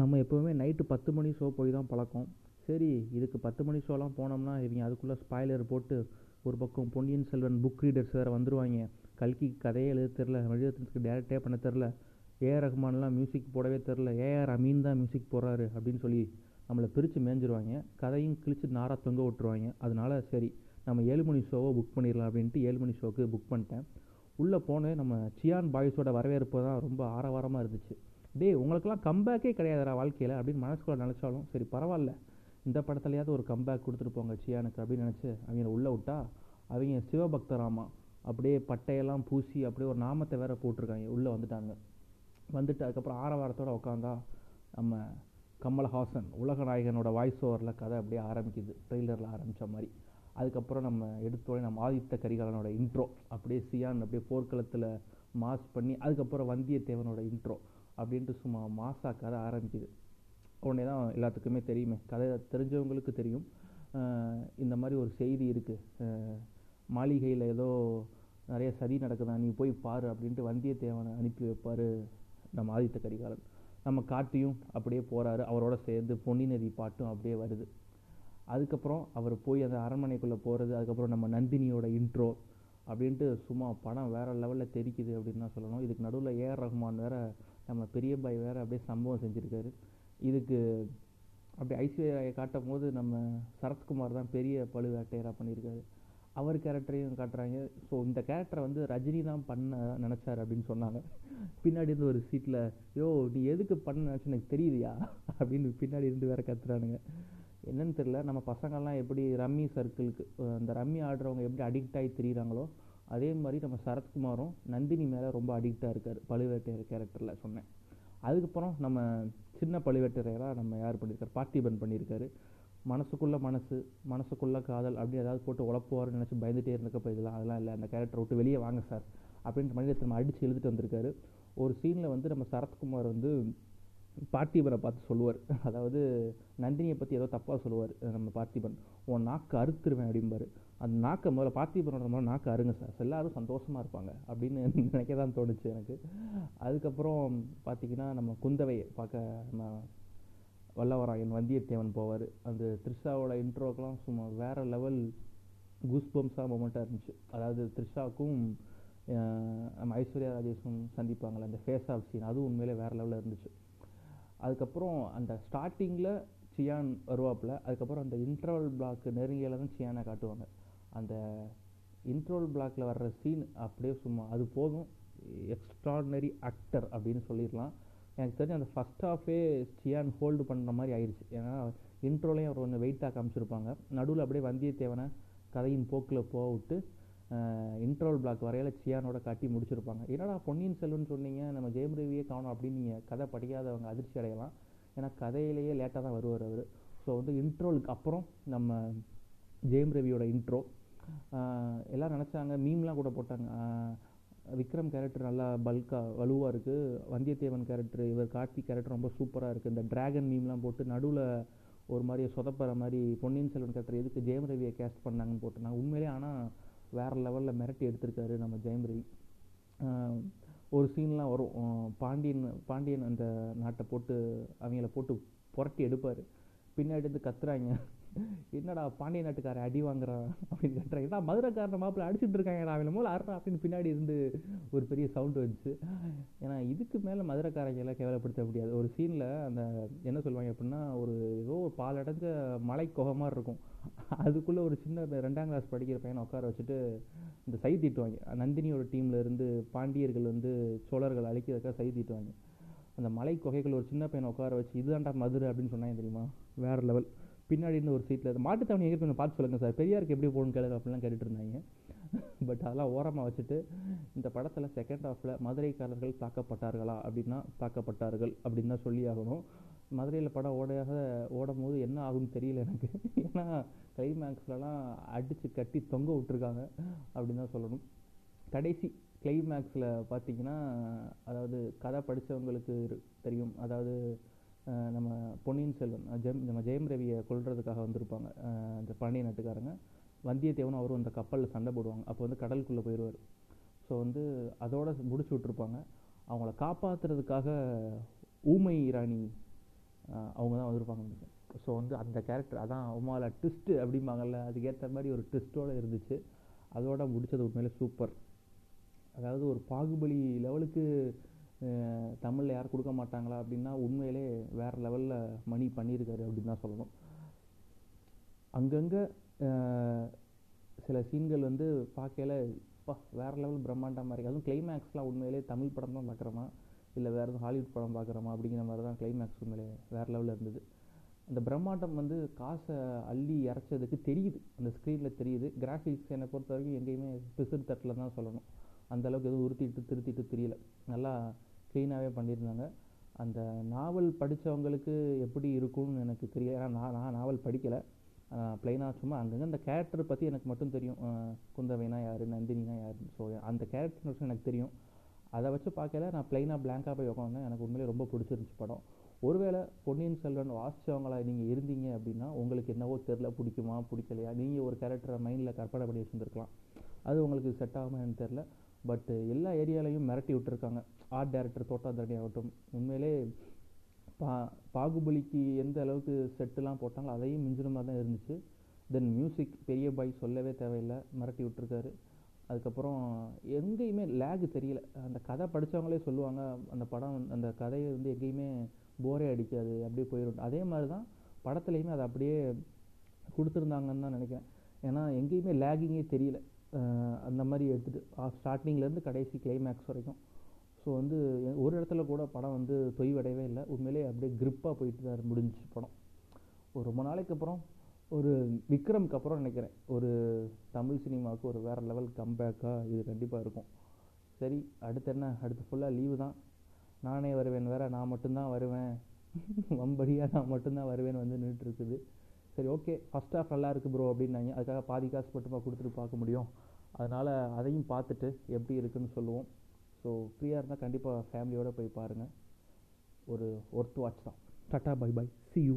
நம்ம எப்போவுமே நைட்டு பத்து மணி ஷோ போய் தான் பழக்கம். சரி இதுக்கு பத்து மணி ஷோலாம் போனோம்னா இவங்க அதுக்குள்ளே ஸ்பாய்லர் போட்டு ஒரு பக்கம் பொன்னியின் செல்வன் புக் ரீடர்ஸ் வேறு வந்துருவாங்க. கல்கி கதையே எழுத தெரில எழுதுறதுக்கு டேரக்டே பண்ண தெரில ஏஆர் ரஹ்மான்லாம் மியூசிக் போடவே தெரில ஏஆர் அமீன் தான் மியூசிக் போடுறாரு அப்படின்னு சொல்லி நம்மளை பிரித்து மேய்ஞ்சிருவாங்க கதையும் கிழிச்சு நாராக தொங்க விட்டுருவாங்க. அதனால சரி நம்ம ஏழு மணி ஷோவை புக் பண்ணிடலாம் அப்படின்ட்டு ஏழு மணி ஷோவுக்கு புக் பண்ணிட்டேன். உள்ளே போனேன் நம்ம சியான் பாய்ஸோட வரவேற்பு தான் ரொம்ப ஆரவாரமாக இருந்துச்சு. டேய் உங்களுக்கெல்லாம் கம்பேக்கே கிடையாதுடா வாழ்க்கையில் அப்படின்னு மனசுக்குள்ள நினச்சாலும் சரி பரவாயில்ல. இந்த படத்துலையாவது ஒரு கம்பேக் கொடுத்துட்டு போங்க சியானுக்கு அப்படின்னு நினச்சி அவங்கள உள்ளே விட்டா அவங்க சிவபக்தராமா அப்படியே பட்டையெல்லாம் பூசி அப்படியே ஒரு நாமத்தை வேற போட்டிருக்காங்க உள்ளே வந்துட்டாங்க. வந்துட்டு அதுக்கப்புறம் ஆரவாரத்தோடு உட்காந்தா நம்ம கமல்ஹாசன் உலக நாயகனோட வாய்ஸ் ஓவரில் கதை அப்படியே ஆரம்பிக்குது ட்ரெய்லரில் ஆரம்பித்த மாதிரி. அதுக்கப்புறம் நம்ம எடுத்தோடனே நம்ம ஆதித்த கரிகாலனோட இன்ட்ரோ அப்படியே சியான் அப்படியே போர்க்களத்தில் மாஸ் பண்ணி அதுக்கப்புறம் வந்தியத்தேவனோட இன்ட்ரோ அப்படின்ட்டு சும்மா மாசா கதை ஆரம்பிக்குது. உடனே தான் எல்லாத்துக்குமே தெரியுமே. கதை தெரிஞ்சவங்களுக்கு தெரியும். இந்த மாதிரி ஒரு செய்தி இருக்குது மாளிகையில் ஏதோ நிறைய சதி நடக்குதா? நீ போய் பாரு அப்படின்ட்டு வந்தியத்தேவனை அனுப்பி வைப்பார் நம்ம ஆதித்த கரிகாலன். நம்ம காட்டியும் அப்படியே போகிறாரு அவரோட சேர்ந்து பொன்னி நதி பாட்டும் அப்படியே வருது. அதுக்கப்புறம் அவர் போய் அந்த அரண்மனைக்குள்ளே போகிறது அதுக்கப்புறம் நம்ம நந்தினியோட இன்ட்ரோ அப்படின்ட்டு சும்மா படம் வேறு லெவலில் தெரிக்குது அப்படின்னு தான் சொல்லணும். இதுக்கு நடுவில் ஏஆர் ரஹ்மான் வேறு நம்ம பெரிய பாய் வேறு அப்படியே சம்பவம் செஞ்சுருக்காரு. இதுக்கு அப்படி ஐஸ்வர்யாவை காட்டும் போது நம்ம சரத்குமார் தான் பெரிய பழுவேட்டையராக பண்ணியிருக்காரு. அவர் கேரக்டரையும் காட்டுறாங்க. ஸோ இந்த கேரக்டரை வந்து ரஜினி தான் பண்ண நினச்சார் அப்படின்னு சொன்னாங்க. பின்னாடி இருந்து ஒரு சீட்டில் யோ நீ எதுக்கு பண்ண நினச்சி? எனக்கு தெரியுதியா? அப்படின்னு பின்னாடி இருந்து வேற கத்துறானுங்க. என்னன்னு தெரியல. நம்ம பசங்கள்லாம் எப்படி ரம்மி சர்க்கிளுக்கு அந்த ரம்மி ஆடுறவங்க எப்படி அடிக்ட் ஆகி தெரியுறாங்களோ அதே மாதிரி நம்ம சரத்குமாரும் நந்தினி மேலே ரொம்ப அடிக்டாக இருக்கார் பழுவேட்டையர் கேரக்டரில் சொன்னேன். அதுக்கப்புறம் நம்ம சின்ன பழுவேட்டரையராக நம்ம யார் பண்ணியிருக்காரு பார்த்திபன் பண்ணியிருக்காரு மனசுக்குள்ளே மனசு மனசுக்குள்ளே காதல் அப்படி ஏதாவது போட்டு உழப்புவார்னு நினச்சி பயந்துகிட்டே இருந்தக்கப்போ இதெல்லாம் அதெல்லாம் இல்லை அந்த கேரக்டர் விட்டு வெளியே வாங்க சார் அப்படின்ற மாதிரி நம்ம அடித்து எழுதிட்டு வந்திருக்காரு. ஒரு சீனில் வந்து நம்ம சரத்குமார் வந்து பார்த்திபனை பார்த்து சொல்லுவார். அதாவது நந்தினியை பற்றி ஏதோ தப்பாக சொல்லுவார் நம்ம பார்த்திபன். உன் நாக்கு அறுத்துருவேன் அப்படிம்பாரு. அந்த நாக்கை முதல்ல பார்த்திபனோட முதல்ல நாக்கு அருங்க சார். எல்லாரும் சந்தோஷமாக இருப்பாங்க அப்படின்னு நினைக்க தான் தோணுச்சு எனக்கு. அதுக்கப்புறம் பார்த்திங்கன்னா நம்ம குந்தவையை பார்க்க நம்ம வல்லவராயன் வந்தியத்தேவன் போவார். அந்த த்ரிஷாவோட இன்ட்ரோக்கெலாம் சும்மா வேறு லெவல் கூஸ்பம்ஸாக மொமெண்ட்டாக இருந்துச்சு. அதாவது த்ரிஷாவுக்கும் நம்ம ஐஸ்வர்யா ராஜேஷும் சந்திப்பாங்களே அந்த ஃபேஸ் ஆஃப் சீன் அதுவும் உண்மையிலே வேறு லெவலில் இருந்துச்சு. அதுக்கப்புறம் அந்த ஸ்டார்டிங்கில் சியான் வருவாப்பில் அதுக்கப்புறம் அந்த இன்ட்ரவல் பிளாக் நெருங்கியில் தான் சியானை காட்டுவாங்க. அந்த இன்ட்ரோல் பிளாக்கில் வர்ற சீன் அப்படியே சும்மா அது போதும். எக்ஸ்ட்ராடினரி ஆக்டர் அப்படின்னு சொல்லிடலாம். எனக்கு தெரிஞ்சு அந்த ஃபஸ்ட் ஹாஃபே சியான் ஹோல்டு பண்ணுற மாதிரி ஆயிடுச்சு ஏன்னா இன்ட்ரோலையும் அவர் கொஞ்சம் வெயிட்டாக காமிச்சிருப்பாங்க. நடுவில் அப்படியே வந்தியத்தேவனை கதையின் போக்கில் போக விட்டு இன்ட்ரோல் பிளாக் வரையில் சியானோட காட்டி முடிச்சிருப்பாங்க. என்னடா பொன்னியின் செல்வன் சொன்னீங்க? நம்ம ஜெயம் ரவியே காணும் அப்படின்னு நீங்கள் கதை படிக்காதவங்க அதிர்ச்சி அடையலாம். ஏன்னா கதையிலேயே லேட்டாக தான் வருவார் அவர். ஸோ வந்து இன்ட்ரோலுக்கு அப்புறம் நம்ம ஜெயம் ரவியோட இன்ட்ரோ எல்லாம் நினச்சாங்க. மீம்லாம் கூட போட்டாங்க. விக்ரம் கேரக்டர் நல்லா பல்காக வலுவாக இருக்குது வந்தியத்தேவன் கேரக்டர் இவர் கார்த்திக் கேரக்டர் ரொம்ப சூப்பராக இருக்குது இந்த ட்ராகன் மீம்லாம் போட்டு நடுவில் ஒரு மாதிரி சொதப்புற மாதிரி பொன்னியின் செல்வன் கேரக்டர் எதுக்கு ஜெயம் ரவியை கேஸ்ட் பண்ணாங்கன்னு போட்டுருந்தாங்க உண்மையிலே ஆனால் வேறு லெவலில் மிரட்டி எடுத்திருக்காரு நம்ம ஜெயம் ஒரு சீன்லாம் வரும். பாண்டியன் பாண்டியன் அந்த நாட்டை போட்டு அவங்கள போட்டு புரட்டி எடுப்பார். பின்னாடி இருந்து கத்துறாங்க. என்னடா பாண்டிய நாட்டுக்காரன் அடி வாங்குறான் அப்படின்னு கேட்டேன் ஏன்னா மதுரைக்காரன் மாப்பிள்ள அடிச்சுட்டு இருக்காங்க அவன் மூலம் அறா அப்படின்னு பின்னாடி இருந்து ஒரு பெரிய சவுண்டு வந்துச்சு. ஏன்னா இதுக்கு மேலே மதுரைக்காரங்க எல்லாம் கேவலப்படுத்த முடியாது. ஒரு சீனில் அந்த என்ன சொல்லுவாங்க அப்படின்னா ஒரு ஏதோ ஒரு பால் அடைஞ்ச மலை குகை மாதிரி இருக்கும். அதுக்குள்ளே ஒரு சின்ன ரெண்டாம் கிளாஸ் படிக்கிற பையனை உட்கார வச்சுட்டு இந்த சை தீட்டுவாங்க. நந்தினியோட டீமில் இருந்து பாண்டியர்கள் வந்து சோழர்கள் அழிக்கிறதுக்காக சை தீட்டுவாங்க. அந்த மலை குகைகள் ஒரு சின்ன பையனை உட்கார வச்சு இதுதான்டா மதுரை அப்படின்னு சொன்னாங்க தெரியுமா? வேறு லெவல் பின்னாடி இருந்து ஒரு சீட்டில் மாட்டுத்தாவணி எங்கே கொஞ்சம் பார்த்து சொல்லுங்கள் சார். பெரியாருக்கு எப்படி போகணும்னு கேளுங்க அப்படிலாம் கேட்டுட்டு இருந்தாங்க. பட் அதெல்லாம் ஓரமாக வச்சுட்டு இந்த படத்தில் செகண்ட் ஹாஃபில் மதுரைக்காரர்கள் தாக்கப்பட்டார்களா அப்படின்னா தாக்கப்பட்டார்கள் அப்படின்னு தான் சொல்லி ஆகணும். மதுரையில் படம் ஓடையாக ஓடும் போது என்ன ஆகும்னு தெரியல எனக்கு. ஏன்னா கிளைமேக்ஸ்லலாம் அடித்து கட்டி தொங்க விட்டுருக்காங்க அப்படின்னு தான் சொல்லணும். கடைசி கிளைமேக்ஸில் பார்த்தீங்கன்னா அதாவது கதை படித்தவங்களுக்கு தெரியும். அதாவது நம்ம பொன்னியின் செல்வன் ஜெம் நம்ம ஜெயம் ரவியை கொள்றதுக்காக வந்திருப்பாங்க. இந்த பாண்டிய நாட்டுக்காரங்க. வந்தியத்தேவனும் அவரும் அந்த கப்பலில் சண்டை போடுவாங்க. அப்போ வந்து கடலுக்குள்ளே போயிடுவார் ஸோ வந்து அதோட முடிச்சு விட்ருப்பாங்க அவங்கள காப்பாற்றுறதுக்காக ஊமை ராணி அவங்க தான் வந்திருப்பாங்க ஸோ வந்து அந்த கேரக்டர் அதான் உமால ட்விஸ்ட்டு அப்படிம்பாங்கல்ல அதுக்கேற்ற மாதிரி ஒரு ட்விஸ்ட்டோடு இருந்துச்சு. அதோட முடித்தது உண்மையிலே சூப்பர் அதாவது ஒரு பாகுபலி லெவலுக்கு தமிழில் யாரும் கொடுக்க மாட்டாங்களா அப்படின்னா உண்மையிலே வேறு லெவலில் மணி பண்ணியிருக்காரு அப்படின்னு தான் சொல்லணும். அங்கங்கே சில சீன்கள் வந்து பார்க்கையில அப்பா வேறு லெவல் பிரம்மாண்டமாக இருக்குது அதுவும் கிளைமேக்ஸ்லாம் உண்மையிலே தமிழ் படம் தான் பார்க்குறோமா? இல்லை வேறு எதுவும் ஹாலிவுட் படம் பார்க்குறோமா? அப்படிங்கிற மாதிரி தான் கிளைமேக்ஸ் உண்மையிலே வேறு லெவலில் இருந்தது. அந்த பிரம்மாண்டம் வந்து காசை அள்ளி இறச்சதுக்கு தெரியுது. அந்த ஸ்க்ரீனில் தெரியுது. கிராஃபிக்ஸ் என்னை பொறுத்த வரைக்கும் எங்கேயுமே பிசுறு தட்டில் தான் சொல்லணும். அந்த அளவுக்கு எதுவும் உறுத்திட்டு திருத்திட்டு தெரியல. நல்லா க்ளீனாகவே பண்ணியிருந்தாங்க. அந்த நாவல் படித்தவங்களுக்கு எப்படி இருக்கும்னு எனக்கு தெரியல ஏன்னா நான் நான் நாவல் படிக்கலை. ப்ளைனாக சும்மா அங்கங்கே அந்த கேரக்டர் பற்றி எனக்கு மட்டும் தெரியும். குந்தவைனா யார் நந்தினினா யார் ஸோ அந்த கேரக்டர்ஸ் எனக்கு தெரியும். அதை வச்சு பார்க்கல நான் ப்ளைனாக பிளாங்காக போய் உட்காந்தேன் எனக்கு உண்மையிலே ரொம்ப பிடிச்சிருந்துச்சு படம். ஒருவேளை பொன்னியின் செல்வன் வாசித்தவங்களா நீங்கள் இருந்தீங்க அப்படின்னா உங்களுக்கு என்னவோ தெரில பிடிக்குமா பிடிக்கலையா? நீங்கள் ஒரு கேரக்டரை மைண்டில் கற்பனை பண்ணி வச்சுருந்துருக்கலாம். அது உங்களுக்கு செட் ஆகுமா எனக்கு தெரில பட் எல்லா ஏரியாலையும் மிரட்டி விட்டுருக்காங்க. ஆர்ட் டைரக்டர் தோட்டாதரணி ஆகட்டும். உண்மையிலே பா பாகுபலிக்கு எந்த அளவுக்கு செட்டுலாம் போட்டாங்களோ அதையும் மிஞ்சின மாதிரி தான் இருந்துச்சு. தென் மியூசிக் பெரிய பாய் சொல்லவே தேவையில்லை. மிரட்டி விட்டுருக்காரு. அதுக்கப்புறம் எங்கேயுமே லேக் தெரியல. அந்த கதை படித்தவங்களே சொல்லுவாங்க அந்த படம் அந்த கதையை வந்து எங்கேயுமே போரே அடிக்காது அப்படியே போயிடும் அதே மாதிரி தான் படத்துலையுமே அதை அப்படியே கொடுத்துருந்தாங்கன்னு தான் நினைக்கிறேன். ஏன்னா எங்கேயுமே லேகிங்கே தெரியல. அந்த மாதிரி எடுத்துகிட்டு ஸ்டார்டிங்லேருந்து கடைசி கிளைமேக்ஸ் வரைக்கும். ஸோ வந்து ஒரு இடத்துல கூட படம் வந்து தொய்வடையவே இல்லை. உண்மையிலே அப்படியே க்ரிப்பாக போயிட்டு தான் முடிஞ்சிச்சு படம். ஒரு ரொம்ப நாளைக்கு அப்புறம் ஒரு விக்ரம்க்கு அப்புறம் நினைக்கிறேன். ஒரு தமிழ் சினிமாவுக்கு ஒரு வேறு லெவல் கம்பேக்காக இது கண்டிப்பாக இருக்கும். சரி அடுத்து என்ன? அடுத்து ஃபுல்லாக லீவு தான். நானே வருவேன் வேறு நான் மட்டும்தான் வருவேன். வம்படியாக நான் மட்டும்தான் வருவேன் வந்து நின்றுட்டு இருக்குது. சரி ஓகே ஃபஸ்ட் ஹாஃப் நல்லா இருக்குது ப்ரோ அப்படின்னாங்க. அதுக்காக பாதி காசு மட்டுமா கொடுத்துட்டு பார்க்க முடியும். அதனால் அதையும் பார்த்துட்டு எப்படி இருக்குன்னு சொல்லுவோம். ஸோ ஃப்ரீயாக இருந்தால் கண்டிப்பாக ஃபேமிலியோடு போய் பாருங்கள் ஒரு ஒர்த் வாட்ச் தான். Tata bye bye see you